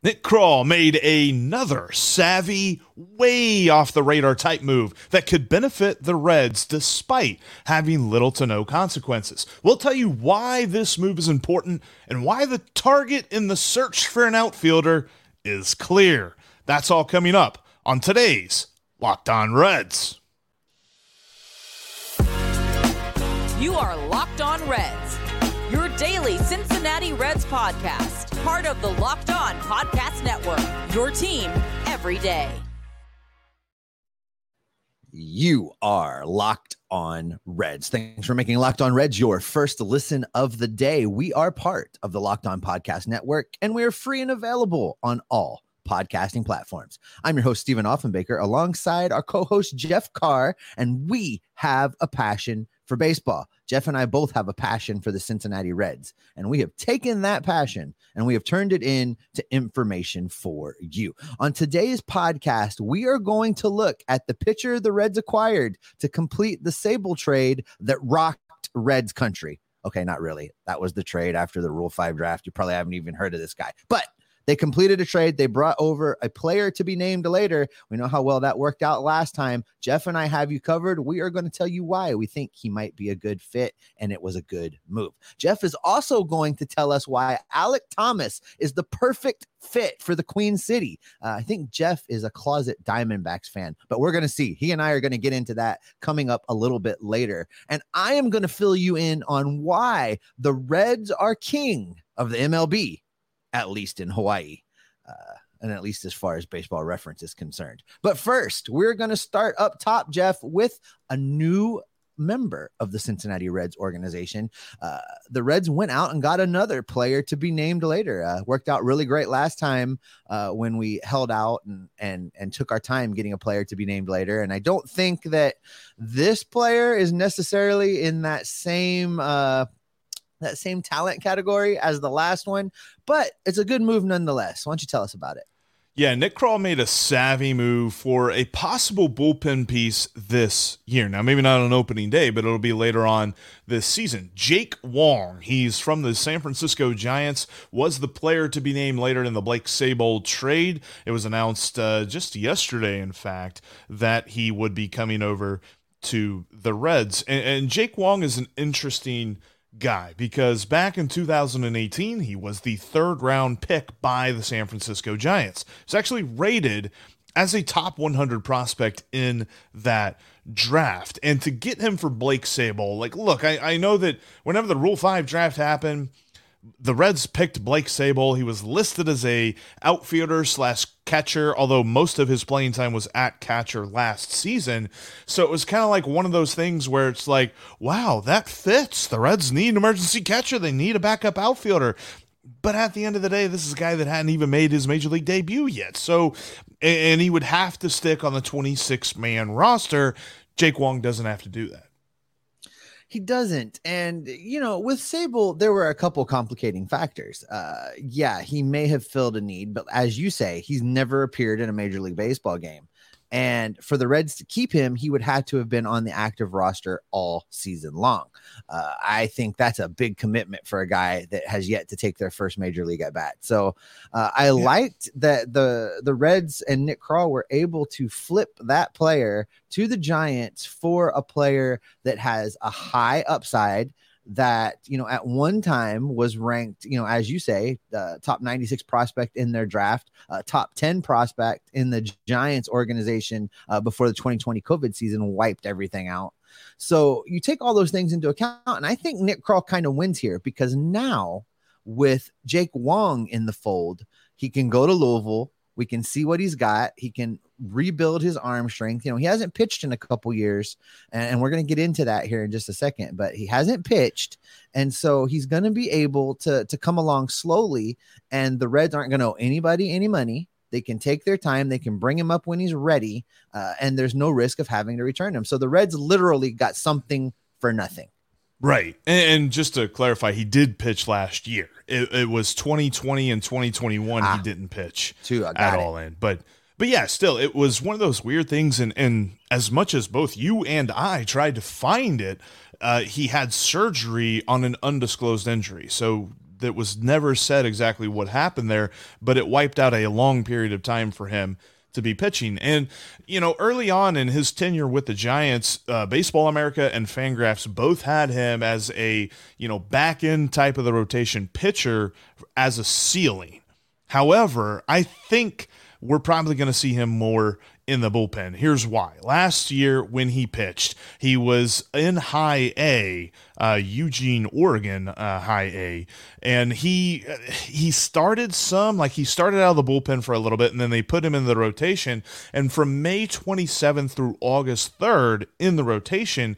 Nick Krall made another savvy, way off the radar type move that could benefit the Reds despite having little to no consequences. We'll tell you why this move is important and why the target in the search for an outfielder is clear. That's all coming up on today's Locked On Reds. You are Locked On Reds, your daily Cincinnati Reds podcast part of the Locked On Podcast Network. Your team every day. You are Locked On Reds. Thanks for making Locked On Reds your first listen of the day. We are part of the Locked On Podcast Network, and we are free and available on all podcasting platforms. I'm your host, Stephen Offenbaker, alongside our co host, Jeff Carr, and we have a passion for baseball. Jeff and I both have a passion for the Cincinnati Reds, and we have taken that passion and we have turned it into information for you. On today's podcast, we are going to look at the pitcher the Reds acquired to complete the Sabol trade that rocked Reds country. Okay, not really. That was the trade after the Rule 5 draft. You probably haven't even heard of this guy, but they completed a trade. They brought over a player to be named later. We know how well that worked out last time. Jeff and I have you covered. We are going to tell you why we think he might be a good fit and it was a good move. Jeff is also going to tell us why Alek Thomas is the perfect fit for the Queen City. Uh, I think Jeff is a closet Diamondbacks fan, but we're going to see. He and I are going to get into that coming up a little bit later. And I am going to fill you in on why the Reds are king of the MLB at least in Hawaii. Uh, and at least as far as baseball reference is concerned. But first, we're going to start up top, Jeff, with a new member of the Cincinnati Reds organization. Uh, the Reds went out and got another player to be named later. Uh, worked out really great last time uh, when we held out and and and took our time getting a player to be named later. And I don't think that this player is necessarily in that same uh, that same talent category as the last one, but it's a good move nonetheless. Why don't you tell us about it? Yeah, Nick Krall made a savvy move for a possible bullpen piece this year. Now, maybe not on opening day, but it'll be later on this season. Jake Wong, he's from the San Francisco Giants, was the player to be named later in the Blake Sabol trade. It was announced uh, just yesterday, in fact, that he would be coming over to the Reds. And, and Jake Wong is an interesting – guy because back in 2018, he was the third round pick by the San Francisco Giants. He's actually rated as a top 100 prospect in that draft. And to get him for Blake Sabol, like, look, I, I know that whenever the Rule 5 draft happened, the Reds picked Blake Sabol. He was listed as a outfielder slash catcher, although most of his playing time was at catcher last season. So it was kind of like one of those things where it's like, wow, that fits. The Reds need an emergency catcher. They need a backup outfielder. But at the end of the day, this is a guy that hadn't even made his major league debut yet. So, and he would have to stick on the 26 man roster. Jake Wong doesn't have to do that. He doesn't. And, you know, with Sabol, there were a couple complicating factors. Uh, yeah, he may have filled a need, but as you say, he's never appeared in a Major League Baseball game. And for the Reds to keep him, he would have to have been on the active roster all season long. Uh, I think that's a big commitment for a guy that has yet to take their first major league at bat. So uh, I yeah. liked that the the Reds and Nick Krall were able to flip that player to the Giants for a player that has a high upside that you know at one time was ranked you know as you say uh, top 96 prospect in their draft uh, top 10 prospect in the giants organization uh, before the 2020 covid season wiped everything out so you take all those things into account and i think nick krall kind of wins here because now with jake wong in the fold he can go to louisville we can see what he's got. He can rebuild his arm strength. You know, he hasn't pitched in a couple years, and, we're going to get into that here in just a second. But he hasn't pitched, and so he's going to be able to to come along slowly. And the Reds aren't going to owe anybody any money. They can take their time. They can bring him up when he's ready, uh, and there's no risk of having to return him. So the Reds literally got something for nothing. Right. And, just to clarify, he did pitch last year. It, it was 2020 and 2021 ah, he didn't pitch two, at it. all in. But but yeah, still it was one of those weird things and and as much as both you and I tried to find it, uh, he had surgery on an undisclosed injury. So that was never said exactly what happened there, but it wiped out a long period of time for him to be pitching. And, you know, early on in his tenure with the Giants, uh, Baseball America and Fangraphs both had him as a, you know, back end type of the rotation pitcher as a ceiling. However, I think we're probably going to see him more in the bullpen. Here's why. Last year, when he pitched, he was in high A, uh, Eugene, Oregon, uh, high A, and he he started some like he started out of the bullpen for a little bit, and then they put him in the rotation. And from May 27th through August 3rd in the rotation,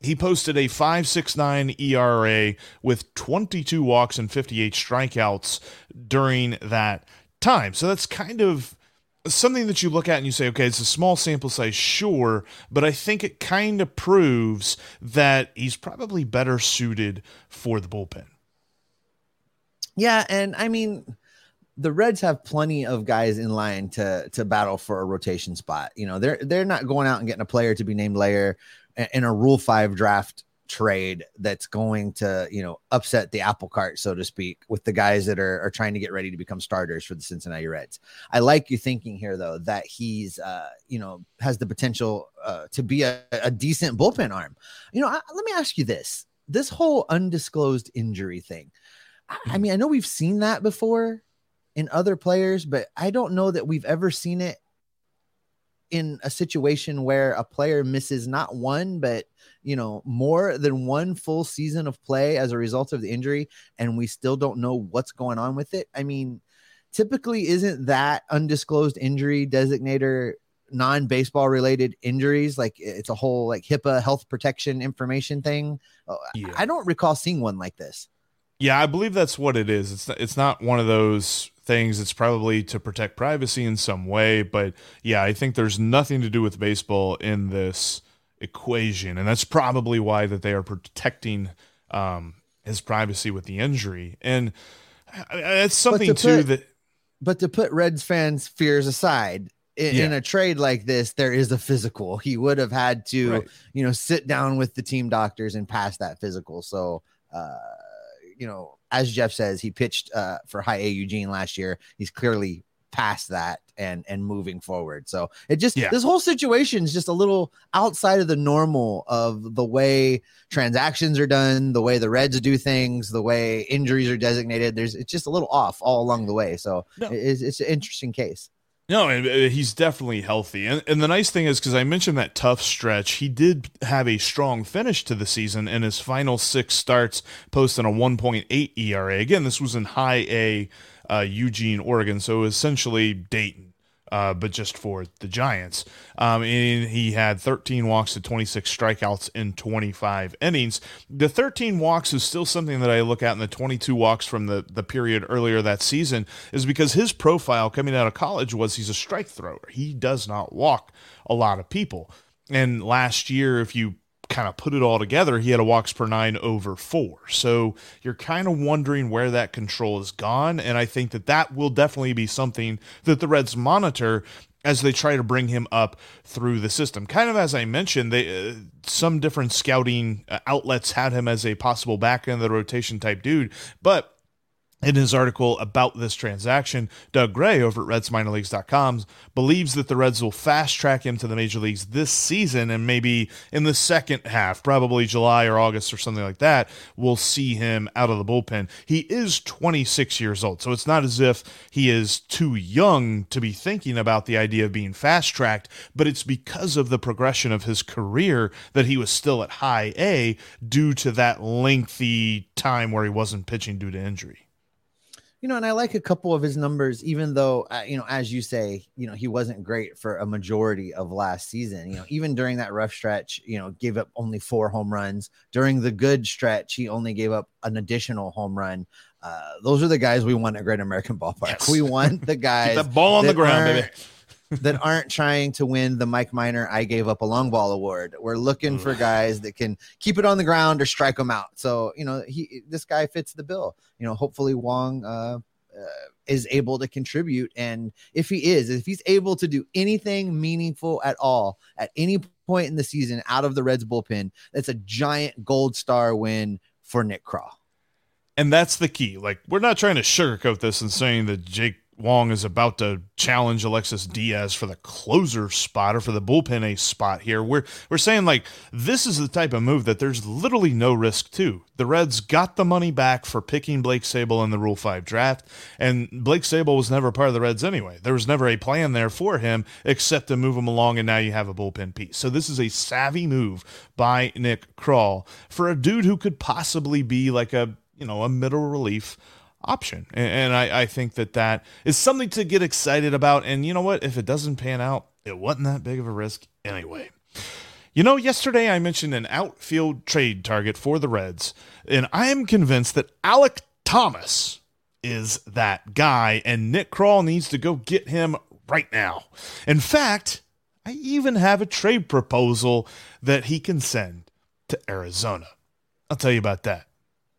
he posted a 5.69 ERA with 22 walks and 58 strikeouts during that time. So that's kind of something that you look at and you say, okay, it's a small sample size, sure, but I think it kind of proves that he's probably better suited for the bullpen. Yeah, and I mean, the Reds have plenty of guys in line to to battle for a rotation spot. You know, they're they're not going out and getting a player to be named layer in a Rule Five draft trade that's going to you know upset the apple cart so to speak with the guys that are, are trying to get ready to become starters for the cincinnati reds. I like you thinking here though that he's uh you know has the potential uh, to be a, a decent bullpen arm. You know I, let me ask you this. This whole undisclosed injury thing I, I mean i know we've seen that before in other players but i don't know that we've ever seen it in a situation where a player misses not one but you know more than one full season of play as a result of the injury and we still don't know what's going on with it i mean typically isn't that undisclosed injury designator non-baseball related injuries? Like it's a whole like hipaa health protection information thing. Oh, yeah. i don't recall seeing one like this. Yeah i believe that's what it is. It's it's not one of those things. It's probably to protect privacy in some way, but yeah, I think there's nothing to do with baseball in this equation, and that's probably why that they are protecting um, his privacy with the injury, and it's something to too put, that. But to put Reds fans' fears aside, in, yeah. in, a trade like this, there is a physical. He would have had to, right. you know, sit down with the team doctors and pass that physical. So, uh, you know, as Jeff says, he pitched uh, for High A Eugene last year. He's clearly past that and and moving forward. So it just yeah. this whole situation is just a little outside of the normal of the way transactions are done, the way the Reds do things, the way injuries are designated. There's it's just a little off all along the way. So no. it's, it's an interesting case. No, uh, he's definitely healthy. And, and the nice thing is, because I mentioned that tough stretch, he did have a strong finish to the season in his final six starts, posting a 1.8 ERA. Again, this was in high A uh, Eugene, Oregon. So essentially Dayton uh, but just for the Giants. Um, and he had 13 walks to 26 strikeouts in 25 innings. The 13 walks is still something that I look at in the 22 walks from the, the period earlier that season, is because his profile coming out of college was he's a strike thrower. He does not walk a lot of people. And last year, if you kind of put it all together, he had a walks per nine over four. So you're kind of wondering where that control is gone. And I think that that will definitely be something that the Reds monitor as they try to bring him up through the system. Kind of as I mentioned, they uh, some different scouting uh, outlets had him as a possible back end of the rotation type dude, but in his article about this transaction, Doug Gray over at RedsMinorLeagues.com believes that the Reds will fast track him to the major leagues this season and maybe in the second half, probably July or August or something like that, we'll see him out of the bullpen. He is 26 years old, so it's not as if he is too young to be thinking about the idea of being fast tracked, but it's because of the progression of his career that he was still at high A due to that lengthy time where he wasn't pitching due to injury you know, and I like a couple of his numbers, even though, uh, you know, as you say, you know, he wasn't great for a majority of last season. You know, even during that rough stretch, you know, gave up only four home runs. During the good stretch, he only gave up an additional home run. Uh, those are the guys we want at Great American Ballpark. Yes. We want the guys that ball on the ground, baby. That aren't trying to win the Mike Minor I gave up a long ball award. We're looking for guys that can keep it on the ground or strike them out. So, you know, he this guy fits the bill. You know, hopefully Wong uh, uh, is able to contribute and if he is, if he's able to do anything meaningful at all at any point in the season out of the Reds bullpen, that's a giant gold star win for Nick Krall. And that's the key. Like, we're not trying to sugarcoat this and saying that Jake Wong is about to challenge Alexis Diaz for the closer spot or for the bullpen ace spot here. We're we're saying like this is the type of move that there's literally no risk to. The Reds got the money back for picking Blake Sabol in the Rule 5 draft, and Blake Sabol was never part of the Reds anyway. There was never a plan there for him except to move him along, and now you have a bullpen piece. So this is a savvy move by Nick Krall for a dude who could possibly be like a you know a middle relief option. And, and I, I think that that is something to get excited about. And you know what? If it doesn't pan out, it wasn't that big of a risk anyway. You know, yesterday I mentioned an outfield trade target for the Reds, and I am convinced that Alek Thomas is that guy, and Nick Krall needs to go get him right now. In fact, I even have a trade proposal that he can send to Arizona. I'll tell you about that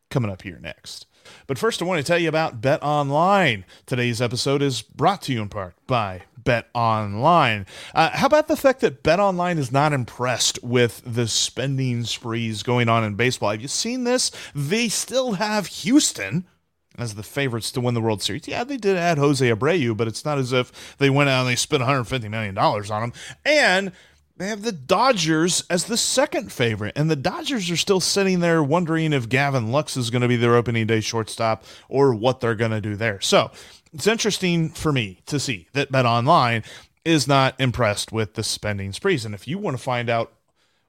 coming up here next. But first, I want to tell you about Bet Online. Today's episode is brought to you in part by Bet Online. Uh, how about the fact that Bet Online is not impressed with the spending sprees going on in baseball? Have you seen this? They still have Houston as the favorites to win the World Series. Yeah, they did add Jose Abreu, but it's not as if they went out and they spent 150 million dollars on him. And they have the Dodgers as the second favorite, and the Dodgers are still sitting there wondering if Gavin Lux is going to be their opening day shortstop or what they're going to do there. So it's interesting for me to see that Bet Online is not impressed with the spending sprees. And if you want to find out,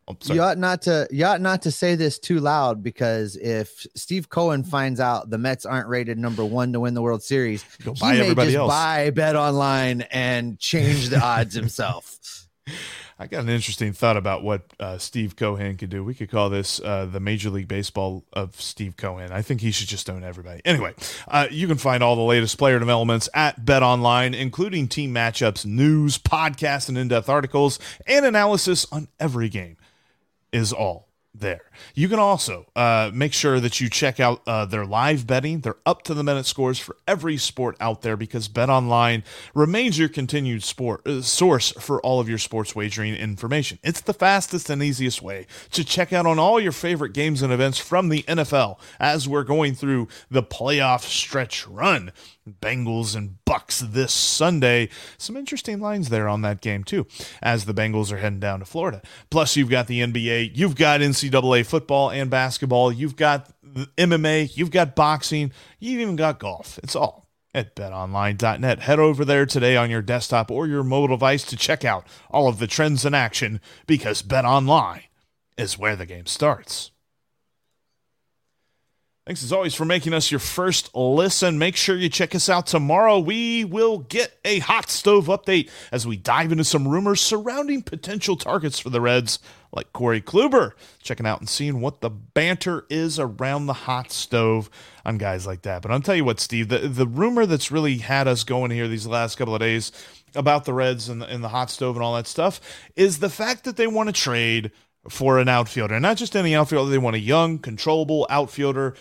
oh, you ought not to you ought not to say this too loud because if Steve Cohen finds out the Mets aren't rated number one to win the World Series, Go buy he may just else. buy Bet Online and change the odds himself. I got an interesting thought about what uh, Steve Cohen could do. We could call this uh, the Major League Baseball of Steve Cohen. I think he should just own everybody. Anyway, uh, you can find all the latest player developments at Bet Online, including team matchups, news, podcasts, and in depth articles, and analysis on every game. Is all there. You can also uh, make sure that you check out uh, their live betting. They're up to the minute scores for every sport out there because Bet Online remains your continued sport uh, source for all of your sports wagering information. It's the fastest and easiest way to check out on all your favorite games and events from the NFL as we're going through the playoff stretch run. Bengals and Bucks this Sunday. Some interesting lines there on that game too, as the Bengals are heading down to Florida. Plus, you've got the NBA, you've got NCAA football and basketball, you've got MMA, you've got boxing, you've even got golf. It's all at betonline.net. Head over there today on your desktop or your mobile device to check out all of the trends in action because BetOnline is where the game starts. Thanks as always for making us your first listen. Make sure you check us out tomorrow. We will get a hot stove update as we dive into some rumors surrounding potential targets for the Reds, like Corey Kluber. Checking out and seeing what the banter is around the hot stove on guys like that. But I'll tell you what, Steve, the, the rumor that's really had us going here these last couple of days about the Reds and the, and the hot stove and all that stuff is the fact that they want to trade for an outfielder. Not just any outfielder, they want a young, controllable outfielder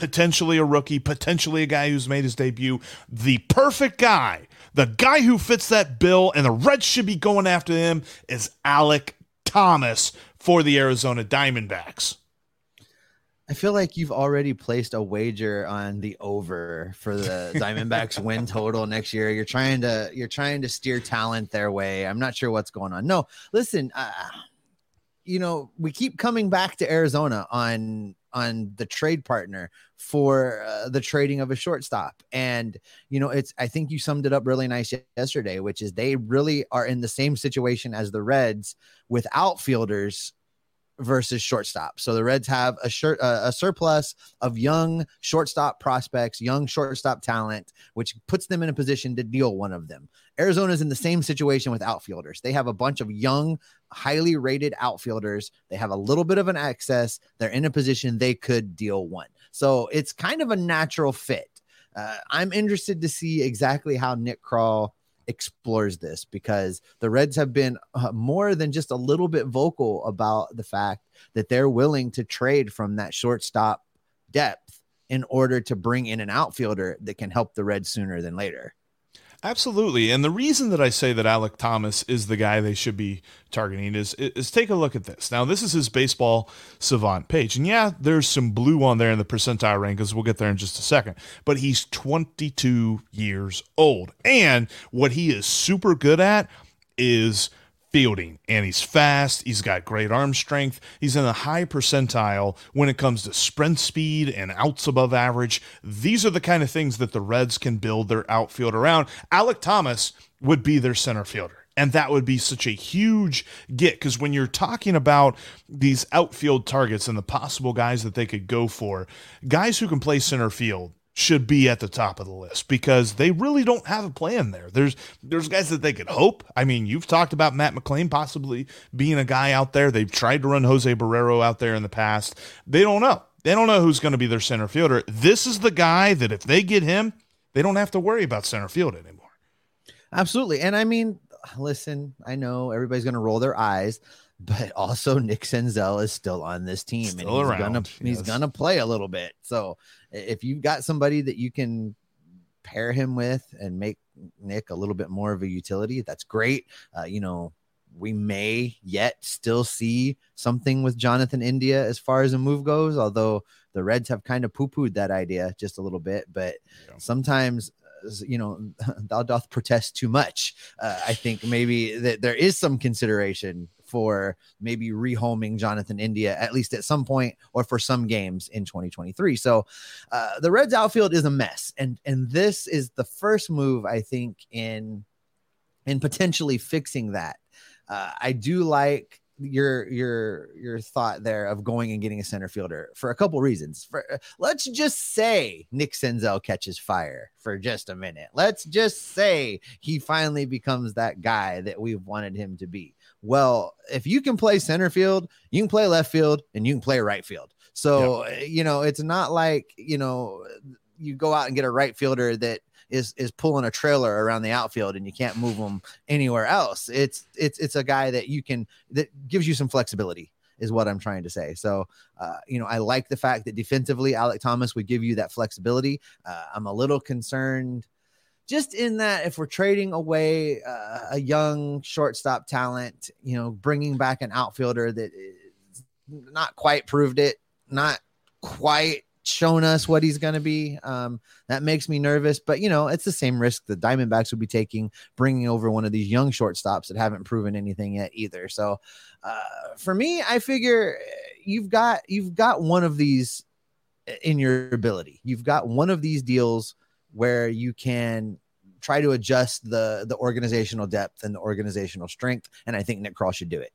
potentially a rookie, potentially a guy who's made his debut, the perfect guy, the guy who fits that bill, and the Reds should be going after him is Alek Thomas for the Arizona Diamondbacks. I feel like you've already placed a wager on the over for the Diamondbacks win total next year. You're trying to you're trying to steer talent their way. I'm not sure what's going on. No, listen, uh, you know, we keep coming back to Arizona on on the trade partner for uh, the trading of a shortstop. And, you know, it's, I think you summed it up really nice yesterday, which is they really are in the same situation as the Reds with outfielders versus shortstop. So the Reds have a shirt uh, a surplus of young shortstop prospects, young shortstop talent, which puts them in a position to deal one of them. Arizona's in the same situation with outfielders. They have a bunch of young, highly rated outfielders. They have a little bit of an excess. They're in a position they could deal one. So it's kind of a natural fit. Uh, I'm interested to see exactly how Nick Krall explores this because the Reds have been uh, more than just a little bit vocal about the fact that they're willing to trade from that shortstop depth in order to bring in an outfielder that can help the Reds sooner than later. Absolutely. And the reason that I say that Alek Thomas is the guy they should be targeting is, is take a look at this. Now, this is his baseball savant page. And yeah, there's some blue on there in the percentile rankings. We'll get there in just a second. But he's 22 years old. And what he is super good at is fielding and he's fast. He's got great arm strength. He's in the high percentile when it comes to sprint speed and outs above average. These are the kind of things that the Reds can build their outfield around. Alek Thomas would be their center fielder. And that would be such a huge get because when you're talking about these outfield targets and the possible guys that they could go for, guys who can play center field should be at the top of the list because they really don't have a plan there. There's there's guys that they could hope. I mean, you've talked about Matt McLain possibly being a guy out there. They've tried to run Jose Barrero out there in the past. They don't know. They don't know who's going to be their center fielder. This is the guy that if they get him, they don't have to worry about center field anymore. Absolutely. And I mean, listen, I know everybody's going to roll their eyes, but also Nick Senzel is still on this team Still and he's around, gonna he's gonna play a little bit. So if you've got somebody that you can pair him with and make Nick a little bit more of a utility, that's great. Uh, you know, we may yet still see something with Jonathan India as far as a move goes, although the Reds have kind of poo-pooed that idea just a little bit, but Yeah. sometimes uh, you know thou doth protest too much uh, i think maybe that there is some consideration for maybe rehoming jonathan india at least at some point or for some games in 2023 so uh, the reds outfield is a mess and and this is the first move i think in in potentially fixing that uh, i do like your your your thought there of going and getting a center fielder for a couple reasons. For let's just say Nick Senzel catches fire for just a minute. Let's just say he finally becomes that guy that we've wanted him to be. Well, if you can play center field, you can play left field and you can play right field. So, uh, you know, it's not like, you know, you go out and get a right fielder that is is pulling a trailer around the outfield and you can't move them anywhere else. It's it's it's a guy that you can that gives you some flexibility is what I'm trying to say. So, uh, you know, I like the fact that defensively, Alek Thomas would give you that flexibility. Uh, I'm a little concerned just in that if we're trading away uh, a young shortstop talent, you know, bringing back an outfielder that not quite proved it, not quite shown us what he's going to be. Um, that makes me nervous, but you know, it's the same risk the Diamondbacks would be taking, bringing over one of these young shortstops that haven't proven anything yet either. So, uh, for me, I figure uh, you've got you've got one of these in your ability. You've got one of these deals where you can try to adjust the the organizational depth and the organizational strength, and I think Nick Krall should do it.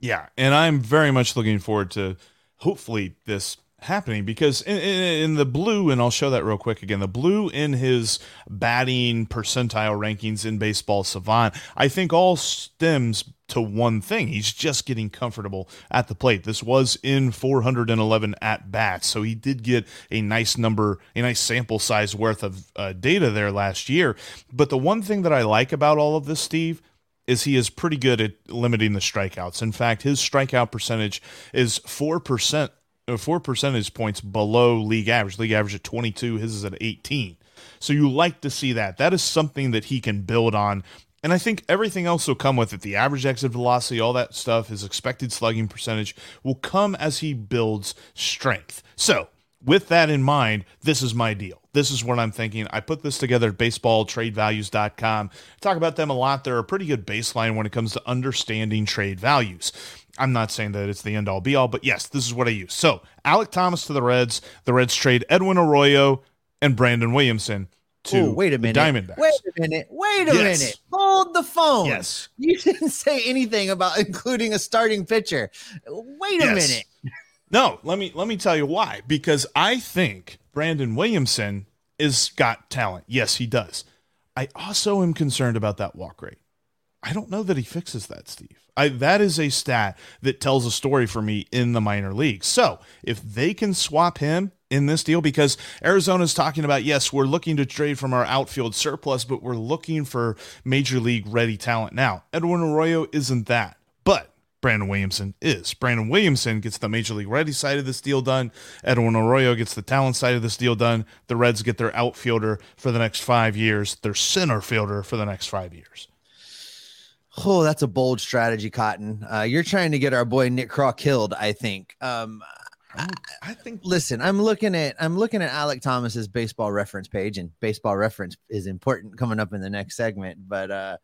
Yeah, and I'm very much looking forward to hopefully this happening because in, in, in, the blue, and I'll show that real quick again. The blue in his batting percentile rankings in Baseball Savant, I think all stems to one thing. He's just getting comfortable at the plate. This was in 411 at bats, so he did get a nice number, a nice sample size worth of uh, data there last year. But the one thing that I like about all of this, Steve, is he is pretty good at limiting the strikeouts. In fact, his strikeout percentage is 4%, uh, 4 percentage points below league average. League average at 22, his is at 18. So you like to see that. That is something that he can build on. And I think everything else will come with it. The average exit velocity, all that stuff, his expected slugging percentage will come as he builds strength. So, with that in mind, this is my deal. This is what I'm thinking. I put this together at baseballtradevalues.com. Talk about them a lot. They're a pretty good baseline when it comes to understanding trade values. I'm not saying that it's the end all be all, but yes, this is what I use. So, Alek Thomas to the Reds. The Reds trade Edwin Arroyo and Brandon Williamson to Ooh, wait a minute. Diamondbacks. Wait a minute. Wait a Yes. minute. Hold the phone. Yes. You didn't say anything about including a starting pitcher. Wait a Yes. minute. No, let me let me tell you why. Because I think Brandon Williamson is got talent. Yes, he does. I also am concerned about that walk rate. I don't know that he fixes that, Steve. I that is a stat that tells a story for me in the minor leagues. So if they can swap him in this deal, because Arizona's talking about, yes, we're looking to trade from our outfield surplus, but we're looking for major league ready talent now. Edwin Arroyo isn't that. But Brandon Williamson is. Brandon Williamson gets the major league ready side of this deal done. Edwin Arroyo gets the talent side of this deal done. The Reds get their outfielder for the next five years, their center fielder for the next five years. Oh, that's a bold strategy, Cotton. Uh, you're trying to get our boy Nick Krall killed, I think. Um, I, I think. Listen, I'm looking at I'm looking at Alek Thomas's baseball reference page, and baseball reference is important coming up in the next segment. But uh,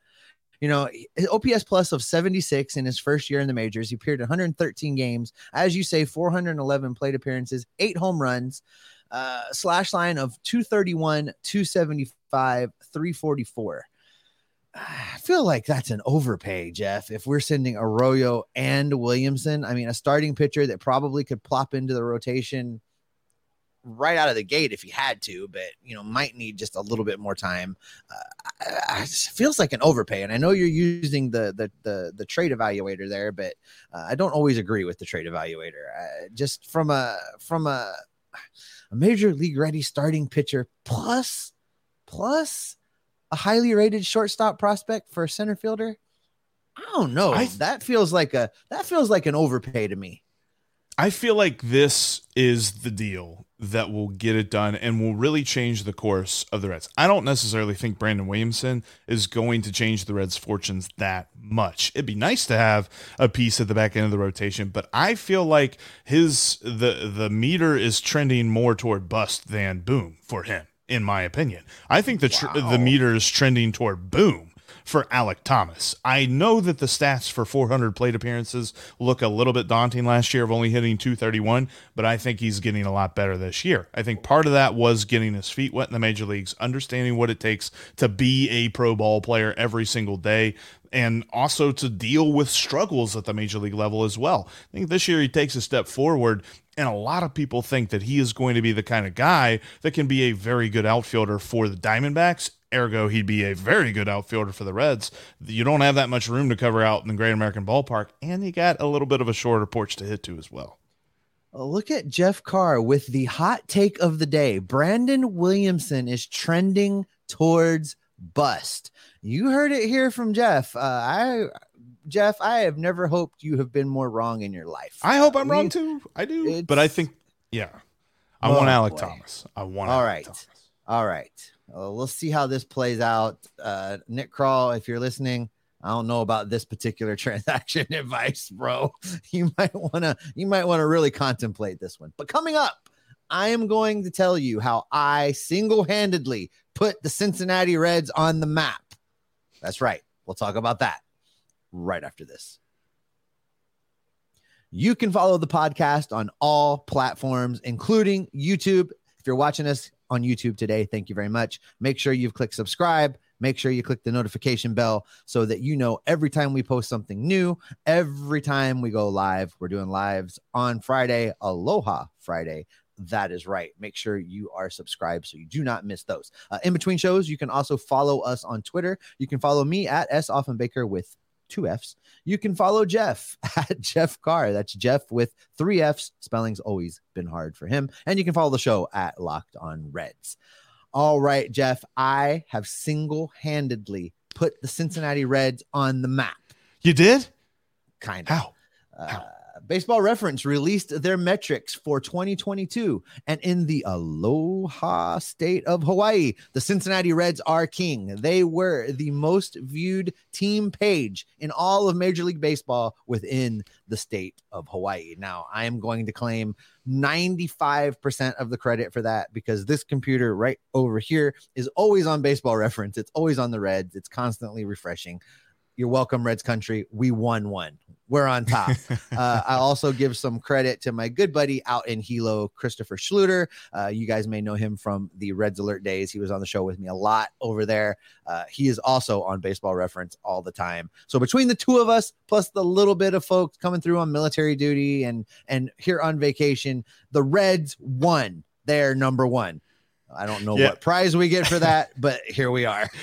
you know, OPS plus of 76 in his first year in the majors. He appeared in 113 games, as you say, 411 plate appearances, eight home runs, uh, slash line of 231, 275, 344. I feel like that's an overpay, Jeff. If we're sending Arroyo and Williamson, I mean, a starting pitcher that probably could plop into the rotation right out of the gate if he had to, but you know, might need just a little bit more time. Uh, it feels like an overpay, and I know you're using the the the, the trade evaluator there, but uh, I don't always agree with the trade evaluator. Uh, just from a from a a major league ready starting pitcher plus plus a highly rated shortstop prospect for a center fielder. I don't know. I, that feels like a that feels like an overpay to me. I feel like this is the deal that will get it done and will really change the course of the Reds. I don't necessarily think Brandon Williamson is going to change the Reds' fortunes that much. It'd be nice to have a piece at the back end of the rotation, but I feel like his the the meter is trending more toward bust than boom for him in my opinion. I think the tr- wow. the meter is trending toward boom for Alek Thomas. I know that the stats for 400 plate appearances look a little bit daunting last year of only hitting 231, but I think he's getting a lot better this year. I think part of that was getting his feet wet in the major leagues, understanding what it takes to be a pro ball player every single day and also to deal with struggles at the major league level as well. I think this year he takes a step forward, and a lot of people think that he is going to be the kind of guy that can be a very good outfielder for the Diamondbacks. Ergo, he'd be a very good outfielder for the Reds. You don't have that much room to cover out in the Great American Ballpark, and you got a little bit of a shorter porch to hit to as well. Uh, look at Jeff Carr with the hot take of the day. Brandon Williamson is trending towards bust. You heard it here from Jeff. Uh, I, Jeff, I have never hoped you have been more wrong in your life. I hope I'm we, wrong too. I do, but I think, yeah, I oh want Alek boy. Thomas. I want. all right, Alek Thomas. all right. Uh, we'll see how this plays out. Uh, Nick Krall, if you're listening, I don't know about this particular transaction advice, bro. You might want to you might want to really contemplate this one. But coming up, I am going to tell you how I single-handedly put the Cincinnati Reds on the map. That's right. We'll talk about that right after this. You can follow the podcast on all platforms, including YouTube. If you're watching us on YouTube today, thank you very much. Make sure you've clicked subscribe. Make sure you click the notification bell so that you know every time we post something new, every time we go live. We're doing lives on Friday, Aloha Friday, that is right. Make sure you are subscribed so you do not miss those. Uh, in between shows, you can also follow us on Twitter. You can follow me at S. Offenbaker with two F's. You can follow Jeff at Jeff Carr. That's Jeff with three F's. Spelling's always been hard for him. And you can follow the show at Locked on Reds. All right, Jeff, I have single handedly put the Cincinnati Reds on the map. You did? Kind of. How? Uh, How? Baseball Reference released their metrics for 2022. And in the Aloha state of Hawaii, the Cincinnati Reds are king. They were the most viewed team page in all of Major League Baseball within the state of Hawaii. Now, I am going to claim 95% of the credit for that because this computer right over here is always on baseball reference. It's always on the Reds. It's constantly refreshing. You're welcome, Reds country. We won one. We're on top. uh, I also give some credit to my good buddy out in Hilo, Christopher Schluter. Uh, you guys may know him from the Reds Alert days. He was on the show with me a lot over there. Uh, he is also on Baseball Reference all the time. So between the two of us, plus the little bit of folks coming through on military duty and and here on vacation, the Reds won. They're number one. I don't know yeah. what prize we get for that, but here we are.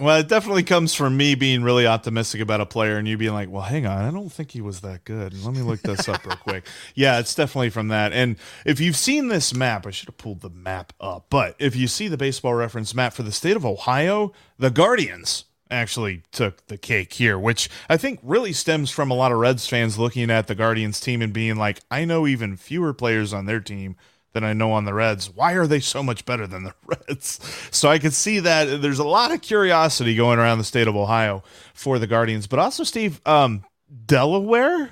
Well, it definitely comes from me being really optimistic about a player and you being like, well, hang on, I don't think he was that good. Let me look this up real quick. Yeah, it's definitely from that. And if you've seen this map, I should have pulled the map up, but if you see the baseball reference map for the state of Ohio, the Guardians actually took the cake here, which I think really stems from a lot of Reds fans looking at the Guardians team and being like, I know even fewer players on their team than I know on the Reds. Why are they so much better than the Reds? So I could see that there's a lot of curiosity going around the state of Ohio for the Guardians, but also Steve, um, Delaware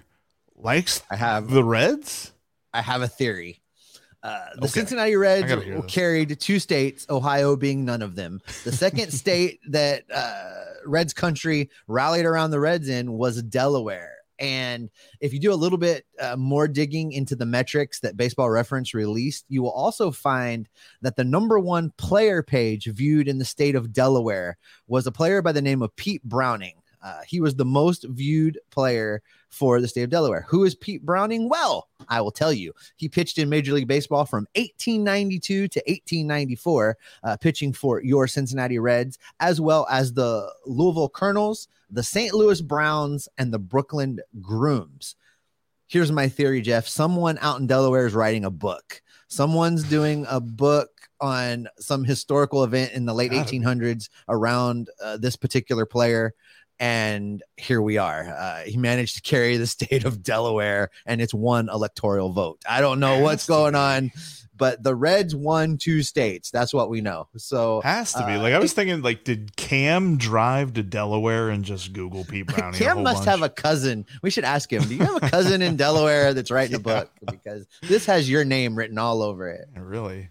likes I have the Reds. I have a theory. Uh, the Okay. Cincinnati Reds gotta hear this. carried two states, Ohio being none of them. The second state that uh, Reds country rallied around the Reds in was Delaware. And if you do a little bit uh, more digging into the metrics that Baseball Reference released, you will also find that the number one player page viewed in the state of Delaware was a player by the name of Pete Browning. Uh, he was the most viewed player for the state of Delaware. Who is Pete Browning? Well, I will tell you. He pitched in Major League Baseball from 1892 to 1894, uh, pitching for your Cincinnati Reds, as well as the Louisville Colonels, the St. Louis Browns, and the Brooklyn Grooms. Here's my theory, Jeff. Someone out in Delaware is writing a book. Someone's doing a book on some historical event in the late 1800s around uh, this particular player and here we are. Uh, he managed to carry the state of Delaware, and it's one electoral vote. I don't know what's going on, but the Reds won two states. That's what we know. So Has to be. uh, Like I was thinking, like, did Cam drive to Delaware and just Google Pete Browning? a Cam must have a cousin. We should ask him. Do you have a cousin in Delaware that's writing a book? Because this has your name written all over it. really.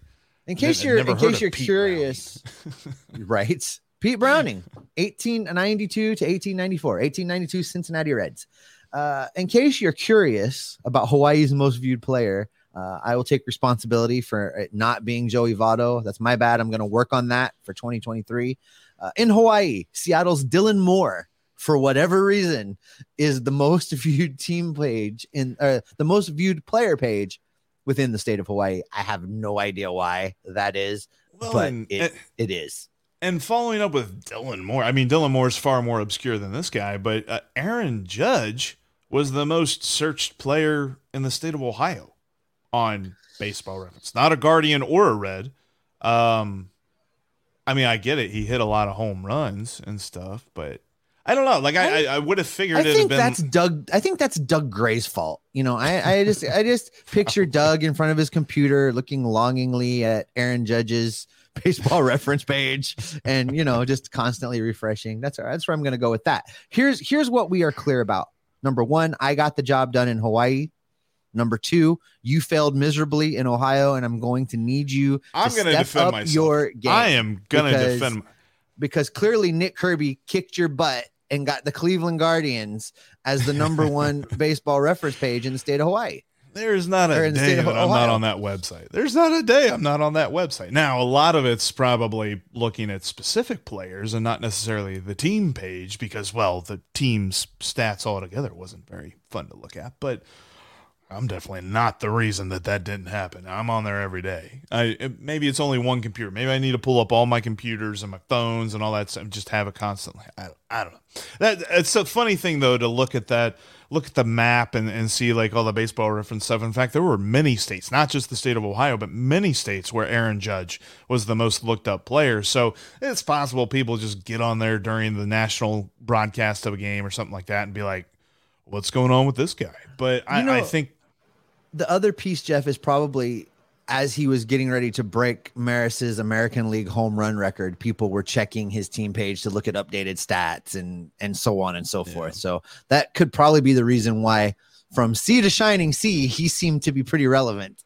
In case I've you're in case you're Pete curious, right? Pete Browning, 1892 to 1894, 1892 Cincinnati Reds. Uh, in case you're curious about Hawaii's most viewed player, uh, I will take responsibility for it not being Joey Votto. That's my bad. I'm going to work on that for 2023. Uh, in Hawaii, Seattle's Dylan Moore, for whatever reason, is the most viewed team page in uh, the most viewed player page within the state of Hawaii. I have no idea why that is, Well, but and, it, it is. And following up with Dylan Moore, I mean, Dylan Moore's far more obscure than this guy, but uh, Aaron Judge was the most searched player in the state of Ohio on Baseball Reference. Not a Guardian or a Red. Um, I mean, I get it. He hit a lot of home runs and stuff, but I don't know. Like, I, I, I would have figured I think been. that's Doug. I think that's Doug Gray's fault. You know, I, I just I just picture Doug in front of his computer looking longingly at Aaron Judge's baseball reference page and you know just constantly refreshing. That's that's where I'm gonna go with that. Here's here's what we are clear about. Number one, I got the job done in Hawaii. Number two, you failed miserably in Ohio, and I'm going to need you I'm to going to step defend up myself. your game I am going to defend. because clearly Nick Kirby kicked your butt and got the Cleveland Guardians as the number one baseball reference page in the state of Hawaii. There's not a day that I'm not on that website. There's not a day I'm not on that website. Now, a lot of it's probably looking at specific players and not necessarily the team page because, well, the team's stats altogether wasn't very fun to look at. But I'm definitely not the reason that that didn't happen. I'm on there every day. I maybe it's only one computer. Maybe I need to pull up all my computers and my phones and all that stuff and just have it constantly. I don't, I don't know. That it's a funny thing though to look at that, look at the map and, and see like all the baseball reference stuff. In fact, there were many states, not just the state of Ohio, but many states where Aaron Judge was the most looked up player. So it's possible people just get on there during the national broadcast of a game or something like that and be like, "What's going on with this guy?" But I, You know- I think The other piece, Jeff, is probably as he was getting ready to break Maris's American League home run record, people were checking his team page to look at updated stats and and so on and so forth. So that could probably be the reason why from sea to shining sea, he seemed to be pretty relevant.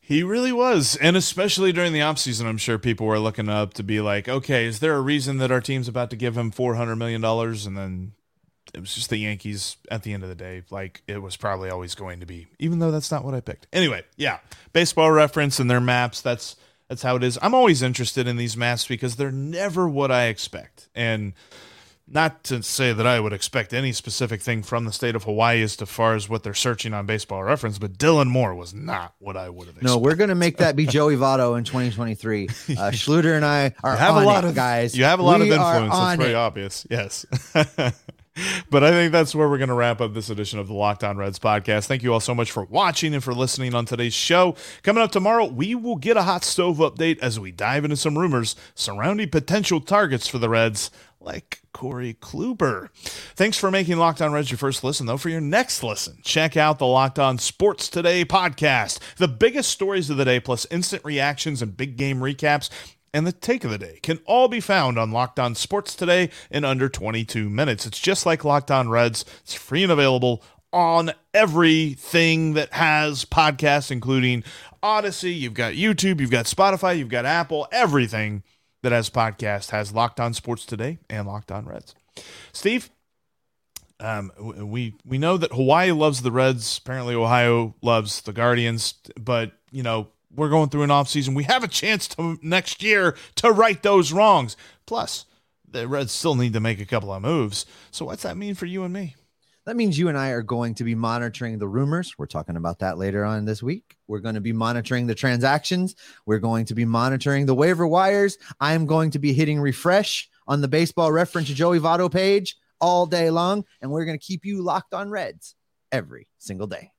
He really was. And especially during the offseason, I'm sure people were looking up to be like, okay, is there a reason that our team's about to give him $400 million? And then it was just the Yankees at the end of the day. Like it was probably always going to be, even though that's not what I picked. Anyway, yeah, baseball reference and their maps. That's that's how it is. I'm always interested in these maps because they're never what I expect. And not to say that I would expect any specific thing from the state of Hawaii as to far as what they're searching on baseball reference, but Dylan Moore was not what I would have expected. No, we're gonna make that be Joey Votto in 2023. Uh, Schluter and I are You have a lot it, of guys. You have a lot We of influence. That's on very obvious. Yes. but I think that's where we're going to wrap up this edition of the Locked On Reds podcast. Thank you all so much for watching and for listening on today's show. Coming up tomorrow, we will get a hot stove update as we dive into some rumors surrounding potential targets for the Reds like Corey Kluber. Thanks for making Locked On Reds your first listen, though. For your next listen, check out the Locked On Sports Today podcast. The biggest stories of the day, plus instant reactions and big game recaps and the take of the day can all be found on Locked On Sports today in under 22 minutes. It's just like Locked On Reds. It's free and available on everything that has podcasts, including Audacy. You've got YouTube, you've got Spotify, you've got Apple, everything that has podcast has Locked On Sports today and Locked On Reds. Steve, um, we we know that Hawaii loves the Reds. Apparently, Ohio loves the Guardians. But you know, we're going through an offseason. We have a chance to next year to right those wrongs. Plus, the Reds still need to make a couple of moves. So, what's that mean for you and me? That means you and I are going to be monitoring the rumors. We're talking about that later on this week. We're going to be monitoring the transactions. We're going to be monitoring the waiver wires. I'm going to be hitting refresh on the baseball reference Joey Votto page all day long. And we're going to keep you locked on Reds every single day.